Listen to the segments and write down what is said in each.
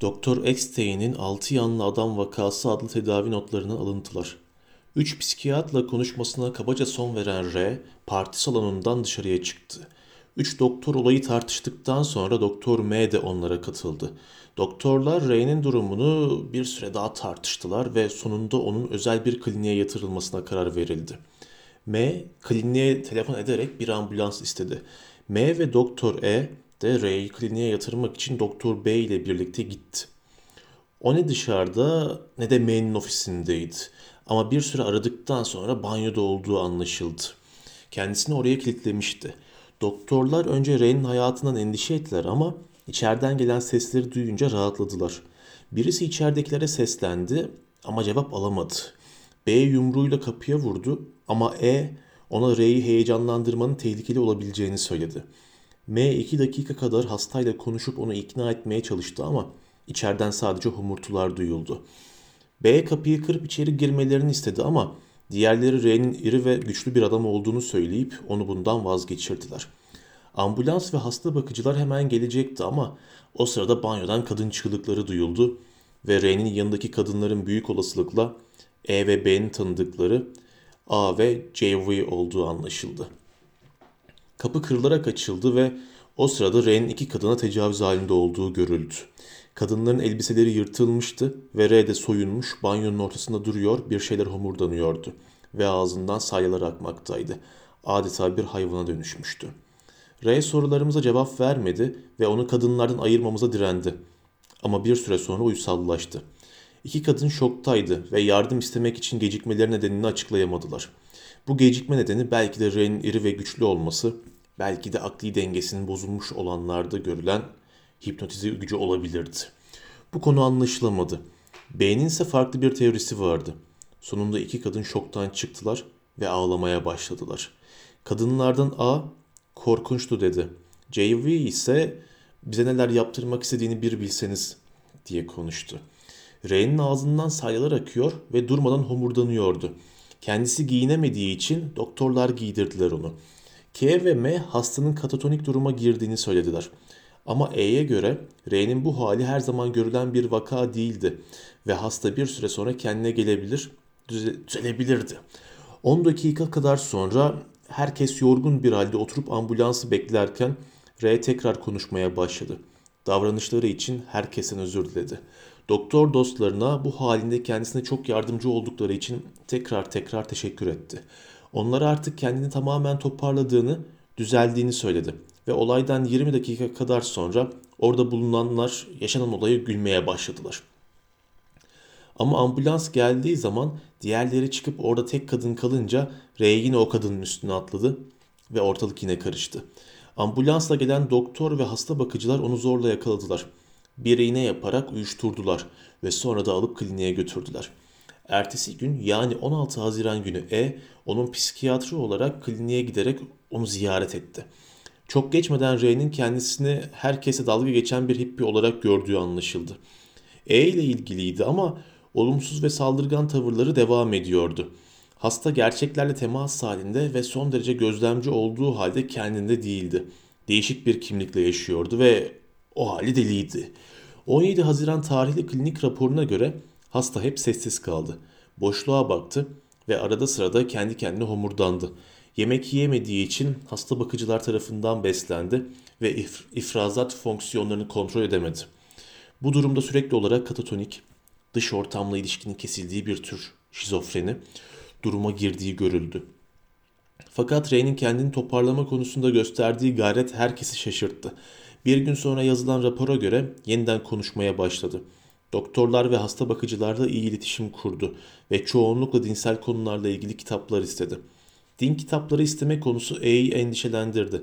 Doktor Eckstein'in Altı Yanlı Adam Vakası adlı tedavi notlarından alıntılar. Üç psikiyatrla konuşmasına kabaca son veren R, parti salonundan dışarıya çıktı. Üç doktor olayı tartıştıktan sonra Doktor M de onlara katıldı. Doktorlar R'nin durumunu bir süre daha tartıştılar ve sonunda onun özel bir kliniğe yatırılmasına karar verildi. M, kliniğe telefon ederek bir ambulans istedi. M ve Doktor E de R'yi kliniğe yatırmak için Doktor B ile birlikte gitti. O ne dışarıda ne de M'nin ofisindeydi. Ama bir süre aradıktan sonra banyoda olduğu anlaşıldı. Kendisini oraya kilitlemişti. Doktorlar önce R'nin hayatından endişe ettiler ama içeriden gelen sesleri duyunca rahatladılar. Birisi içeridekilere seslendi ama cevap alamadı. B yumruğuyla kapıya vurdu ama E ona R'yi heyecanlandırmanın tehlikeli olabileceğini söyledi. M iki dakika kadar hastayla konuşup onu ikna etmeye çalıştı ama içeriden sadece homurtular duyuldu. B kapıyı kırıp içeri girmelerini istedi ama diğerleri R'nin iri ve güçlü bir adam olduğunu söyleyip onu bundan vazgeçirdiler. Ambulans ve hasta bakıcılar hemen gelecekti ama o sırada banyodan kadın çığlıkları duyuldu ve R'nin yanındaki kadınların büyük olasılıkla E ve B'nin tanıdıkları A ve JV olduğu anlaşıldı. Kapı kırılarak açıldı ve o sırada R'nin iki kadına tecavüz halinde olduğu görüldü. Kadınların elbiseleri yırtılmıştı ve R de soyunmuş banyonun ortasında duruyor bir şeyler homurdanıyordu ve ağzından salyalar akmaktaydı. Adeta bir hayvana dönüşmüştü. R sorularımıza cevap vermedi ve onu kadınlardan ayırmamıza direndi. Ama bir süre sonra uysallaştı. İki kadın şoktaydı ve yardım istemek için gecikmeleri nedenini açıklayamadılar. Bu gecikme nedeni belki de R'nin iri ve güçlü olması, belki de akli dengesinin bozulmuş olanlarda görülen hipnotize gücü olabilirdi. Bu konu anlaşılamadı. B'nin ise farklı bir teorisi vardı. Sonunda iki kadın şoktan çıktılar ve ağlamaya başladılar. Kadınlardan A korkunçtu dedi. JV ise bize neler yaptırmak istediğini bir bilseniz diye konuştu. R'nin ağzından salyalar akıyor ve durmadan homurdanıyordu. Kendisi giyinemediği için doktorlar giydirdiler onu. K ve M hastanın katatonik duruma girdiğini söylediler. Ama E'ye göre R'nin bu hali her zaman görülen bir vaka değildi ve hasta bir süre sonra kendine gelebilir, düzelebilirdi. 10 dakika kadar sonra herkes yorgun bir halde oturup ambulansı beklerken R tekrar konuşmaya başladı. Davranışları için herkesten özür diledi. Doktor dostlarına bu halinde kendisine çok yardımcı oldukları için tekrar tekrar teşekkür etti. Onlara artık kendini tamamen toparladığını, düzeldiğini söyledi ve olaydan 20 dakika kadar sonra orada bulunanlar yaşanan olayı gülmeye başladılar. Ama ambulans geldiği zaman diğerleri çıkıp orada tek kadın kalınca Ray yine o kadının üstüne atladı ve ortalık yine karıştı. Ambulansla gelen doktor ve hasta bakıcılar onu zorla yakaladılar. Bir iğne yaparak uyuşturdular ve sonra da alıp kliniğe götürdüler. Ertesi gün yani 16 Haziran günü E onun psikiyatri olarak kliniğe giderek onu ziyaret etti. Çok geçmeden R'nin kendisini herkese dalga geçen bir hippi olarak gördüğü anlaşıldı. E ile ilgiliydi ama olumsuz ve saldırgan tavırları devam ediyordu. Hasta gerçeklerle temas halinde ve son derece gözlemci olduğu halde kendinde değildi. Değişik bir kimlikle yaşıyordu ve o hali deliydi. 17 Haziran tarihli klinik raporuna göre hasta hep sessiz kaldı. Boşluğa baktı ve arada sırada kendi kendine homurdandı. Yemek yiyemediği için hasta bakıcılar tarafından beslendi ve if- ifrazat fonksiyonlarını kontrol edemedi. Bu durumda sürekli olarak katatonik, dış ortamla ilişkinin kesildiği bir tür şizofreni duruma girdiği görüldü. Fakat Ray'nin kendini toparlama konusunda gösterdiği gayret herkesi şaşırttı. Bir gün sonra yazılan rapora göre yeniden konuşmaya başladı. Doktorlar ve hasta bakıcılarla iyi iletişim kurdu ve çoğunlukla dinsel konularla ilgili kitaplar istedi. Din kitapları isteme konusu E'yi endişelendirdi.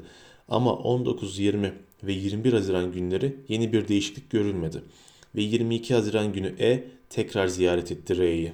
Ama 19, 20 ve 21 Haziran günleri yeni bir değişiklik görülmedi. Ve 22 Haziran günü E tekrar ziyaret etti R'yi.